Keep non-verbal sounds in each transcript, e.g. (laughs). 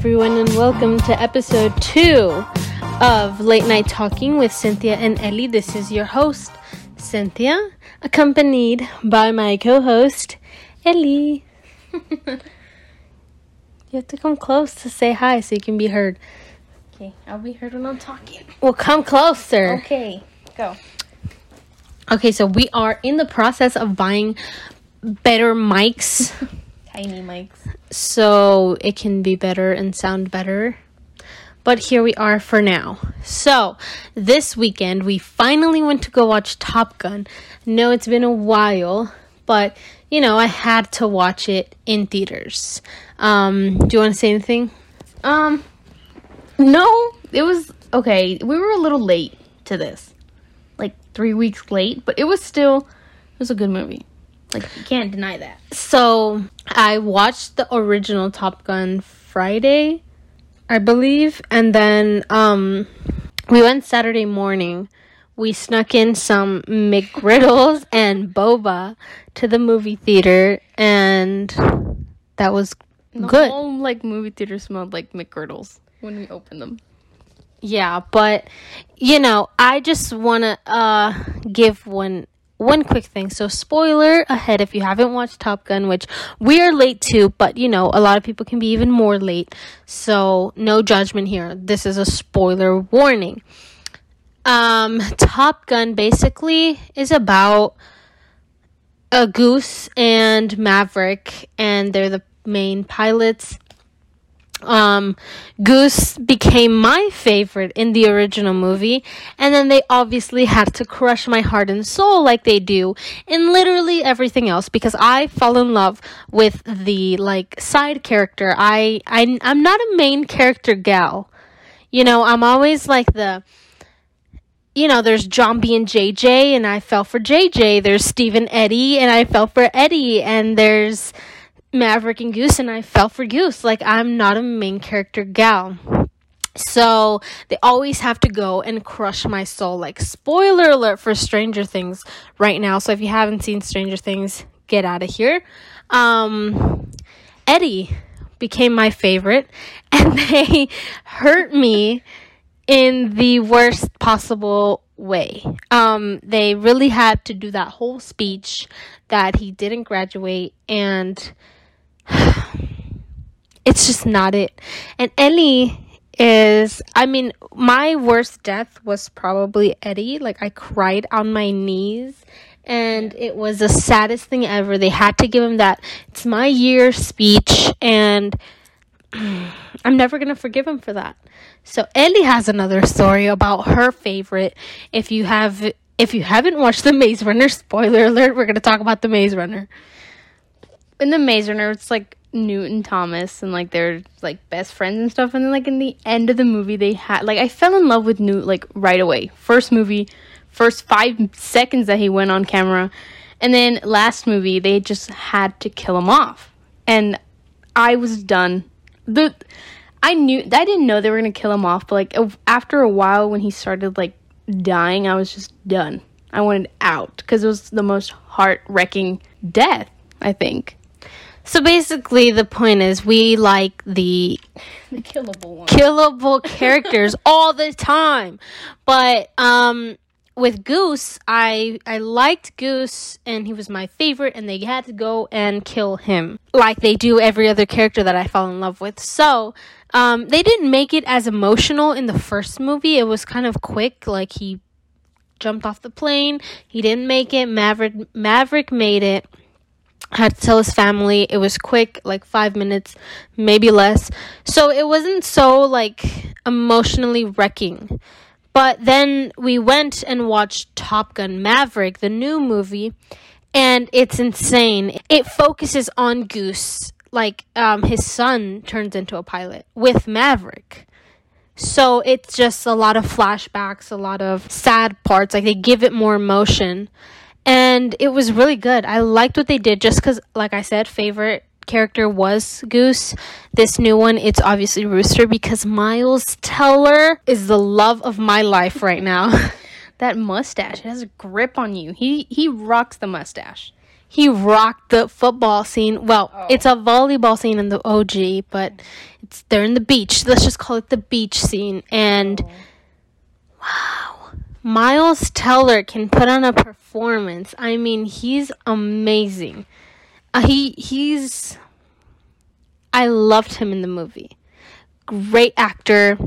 everyone, and welcome to episode two of Late Night Talking with Cynthia and Ely. This is your host, Cynthia, accompanied by my co host, Ely. (laughs) you have to come close to say hi so you can be heard. Okay, I'll be heard when I'm talking. Well, come closer. Okay, go. Okay, so we are in the process of buying better mics (laughs) Tiny mics. so it can be better and sound better. But here we are for now. So, this weekend we finally went to go watch Top Gun. No, it's been a while, but you know, I had to watch it in theaters. Um, do you want to say anything? Um, no, it was okay. We were a little late to this, like three weeks late, but it was still it was a good movie. Like you can't deny that. So, I watched the original Top Gun Friday, I believe, and then um we went Saturday morning. We snuck in some McGriddles (laughs) and boba to the movie theater and that was The good. whole like movie theater smelled like McGriddles when we opened them. Yeah, but you know, I just want to uh give one one quick thing. So spoiler ahead if you haven't watched Top Gun, which we are late to, but you know, a lot of people can be even more late. So no judgment here. This is a spoiler warning. Um Top Gun basically is about a goose and Maverick and they're the main pilots um goose became my favorite in the original movie and then they obviously had to crush my heart and soul like they do in literally everything else because i fall in love with the like side character i, I i'm not a main character gal you know i'm always like the you know, there's B and JJ, and I fell for JJ. There's Steve and Eddie, and I fell for Eddie. And there's Maverick and Goose, and I fell for Goose. Like, I'm not a main character gal. So they always have to go and crush my soul. Like, spoiler alert for Stranger Things right now. So if you haven't seen Stranger Things, get out of here. Um, Eddie became my favorite, (laughs) and they hurt me in the worst possible way. Um, they really had to do that whole speech that he didn't graduate, and (sighs) it's just not it. And Ely is, I mean, my worst death was probably Eddie. Like, I cried on my knees. And it was the saddest thing ever. They had to give him that it's my year speech, and (clears throat) I'm never gonna forgive him for that. So Ely has another story about her favorite. If you have if you haven't watched the Maze Runner, (laughs) spoiler alert, we're gonna talk about the Maze Runner. In the Maze Runner, it's like Newt and Thomas and like they're like best friends and stuff. And then like in the end of the movie, they had like I fell in love with Newt like right away. First movie, first five seconds that he went on camera, and then last movie they just had to kill him off, and I was done. The I knew I didn't know they were gonna kill him off, but like after a while when he started like dying, I was just done. I wanted out because it was the most heart wrecking death. I think. So basically the point is we like the The killable one. killable (laughs) characters all the time. But um with Goose, I I liked Goose and he was my favorite and they had to go and kill him like they do every other character that I fall in love with. So, um they didn't make it as emotional in the first movie. It was kind of quick like he jumped off the plane. He didn't make it. Maverick Maverick made it had to tell his family. It was quick like five minutes maybe less. So it wasn't so like emotionally wrecking. But then we went and watched top gun maverick the new movie and it's insane. It focuses on goose like um, his son turns into a pilot with maverick. So it's just a lot of flashbacks a lot of sad parts like they give it more emotion and it was really good. I liked what they did just because, like I said, favorite character was Goose. This new one, it's obviously Rooster because Miles Teller is the love of my life right now. (laughs) That mustache, it has a grip on you. He he rocks the mustache. he rocked the football scene. Well, Oh. it's a volleyball scene in the OG, but it's they're in the beach. Let's just call it the beach scene. And oh. wow, Miles Teller can put on a performance. I mean, he's amazing. Uh, he he's. I loved him in the movie. Great actor.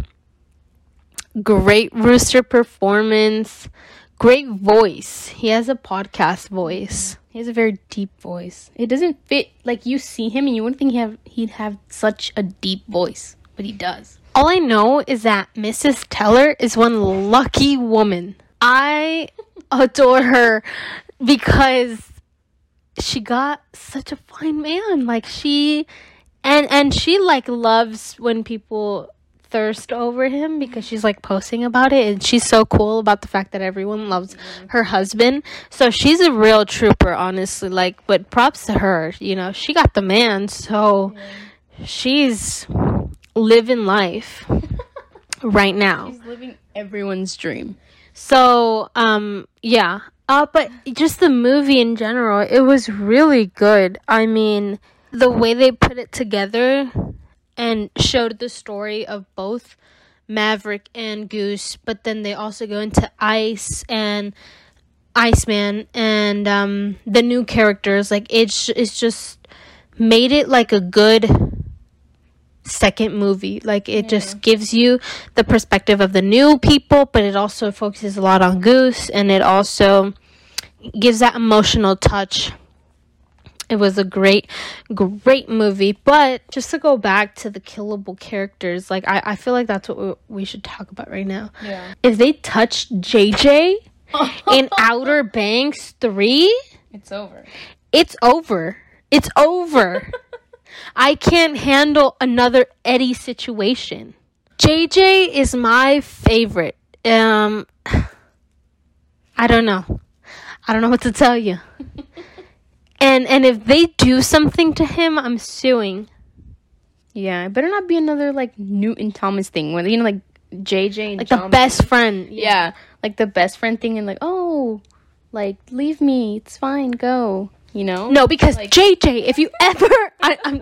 Great rooster performance. Great voice. He has a podcast voice. He has a very deep voice. It doesn't fit like you see him and you wouldn't think he have he'd have such a deep voice, but he does. All I know is that Mrs. Teller is one lucky woman. I (laughs) adore her because she got such a fine man. Like she and and she like loves when people thirst over him because she's like posting about it and she's so cool about the fact that everyone loves her husband. So she's a real trooper honestly like but props to her, you know. She got the man, so she's living life (laughs) right now. He's living everyone's dream. So, um, yeah. Uh, but just the movie in general, it was really good. I mean, the way they put it together and showed the story of both Maverick and Goose, but then they also go into Ice and Iceman and um, the new characters. Like, it's, it's just made it like a good second movie. Like it just gives you the perspective of the new people, but it also focuses a lot on Goose and it also gives that emotional touch. It was a great, great movie. But just to go back to the killable characters, like I, I feel like that's what we, we should talk about right now. Yeah. If they touch JJ (laughs) in Outer Banks 3, It's over. it's over. It's over. (laughs) I can't handle another Eddie situation. JJ is my favorite. Um I don't know. I don't know what to tell you. (laughs) and and if they do something to him, I'm suing. Yeah, it better not be another like Newt and Thomas thing where you know like JJ and Like John the best friend. Yeah, like the best friend thing and like oh, like leave me, it's fine, go. You know? No, because Like- JJ, if you (laughs) ever, I, I'm,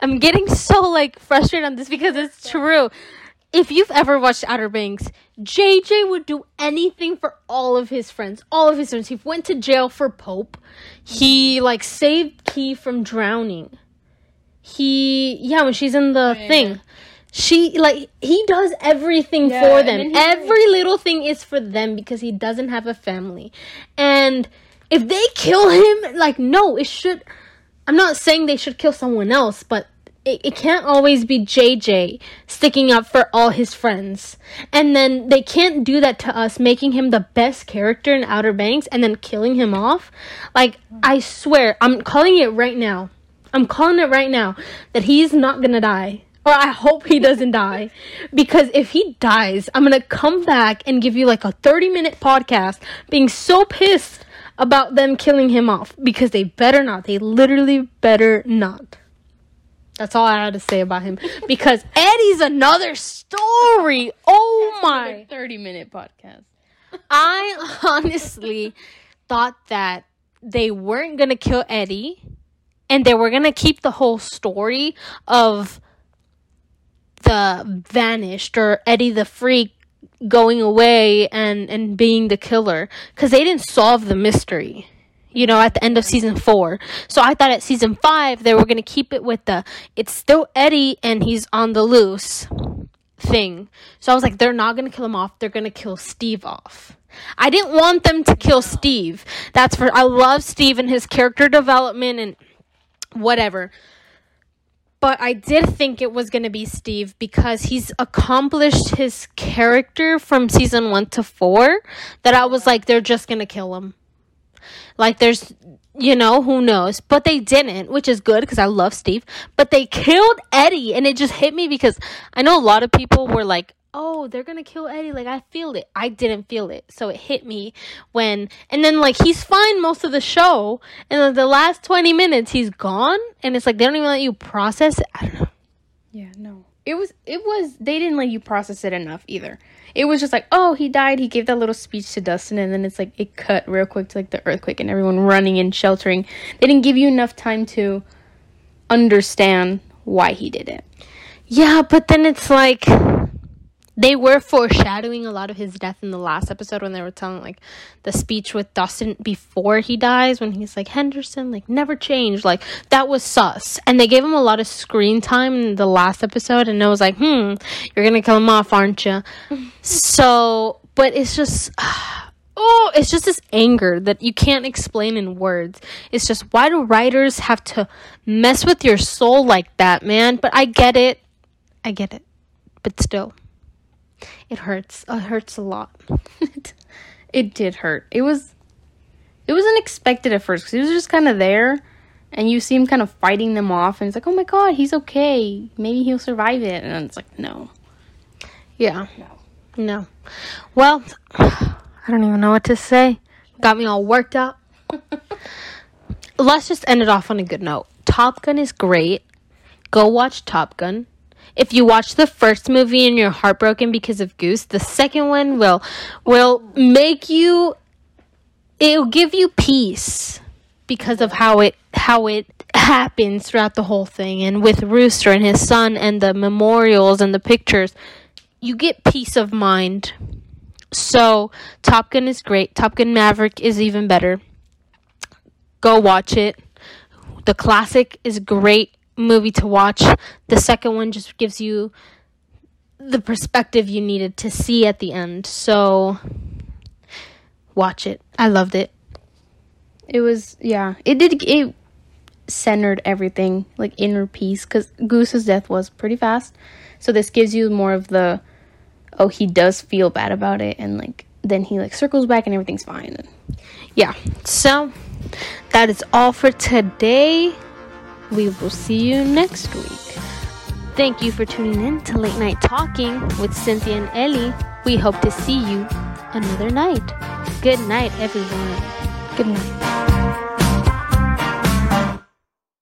I'm getting so like frustrated on this because it's true. If you've ever watched Outer Banks, JJ would do anything for all of his friends. All of his friends. He went to jail for Pope. He like saved Kie from drowning. He yeah, when she's in the yeah, thing. She like he does everything Yeah, for them. he's like- Every little thing is for them because he doesn't have a family. And if they kill him, like no, it should I'm not saying they should kill someone else, but it, it can't always be JJ sticking up for all his friends. And then they can't do that to us, making him the best character in Outer Banks and then killing him off. Like, I swear, I'm calling it right now. I'm calling it right now that he's not gonna die. Or I hope he doesn't die. Because if he dies, I'm gonna come back and give you like a 30 minute podcast being so pissed about them killing him off. Because they better not. They literally better not. That's all I had to say about him. Because Eddie's another story. Oh my. thirty minute podcast. I honestly thought that they weren't gonna kill Eddie and they were gonna keep the whole story of the vanished or Eddie the freak going away and and being the killer because they didn't solve the mystery you know at the end of season four so i thought at season five they were gonna keep it with the it's still eddie and he's on the loose thing. So I was like, they're not gonna kill him off. They're gonna kill Steve off. I didn't want them to kill Steve. That's for I love Steve and his character development and whatever. But I did think it was gonna be Steve because he's accomplished his character from season one to four. That I was like, they're just gonna kill him. Like there's you know, who knows? But they didn't, which is good because I love Steve. But they killed Eddie, and it just hit me because I know a lot of people were like, oh, they're gonna kill Eddie. Like, I feel it. I didn't feel it. So it hit me when, and then, like, he's fine most of the show, and then the last 20 minutes, he's gone, and it's like they don't even let you process it. I don't know. Yeah, no. it was it was they didn't let you process it enough either. It was just like, oh, he died. He gave that little speech to Dustin, and then it's like it cut real quick to like the earthquake and everyone running and sheltering. They didn't give you enough time to understand why he did it. Yeah, but then it's like they were foreshadowing a lot of his death in the last episode when they were telling like the speech with Dustin before he dies when he's like Henderson like never changed like that was sus. And they gave him a lot of screen time in the last episode and I was like hmm you're gonna kill him off aren't you (laughs) so but it's just (sighs) oh it's just this anger that you can't explain in words. It's just why do writers have to mess with your soul like that man? But I get it. I get it. But still it hurts. Uh, it hurts a lot. (laughs) it did hurt. It was it was unexpected at first because he was just kind of there, and you see him kind of fighting them off, and it's like, oh my god, he's okay. Maybe he'll survive it, and it's like, no. Yeah. No. No. Well, (sighs) I don't even know what to say. Got me all worked up. (laughs) Let's just end it off on a good note. Top Gun is great. Go watch Top Gun if you watch the first movie and you're heartbroken because of Goose, the second one will will make you it'll give you peace because of how it how it happens throughout the whole thing and with Rooster and his son and the memorials and the pictures you get peace of mind. So, Top Gun is great. Top Gun Maverick is even better. Go watch it. The classic is great movie to watch. The second one just gives you the perspective you needed to see at the end. So watch it. I loved it. It was yeah. It did it centered everything like inner peace cuz Goose's death was pretty fast. So this gives you more of the oh he does feel bad about it and like then he like circles back and everything's fine. Yeah. So that is all for today. We will see you next week. Thank you for tuning in to Late Night Talking with Cynthia and Ely. We hope to see you another night. Good night, everyone. Good night.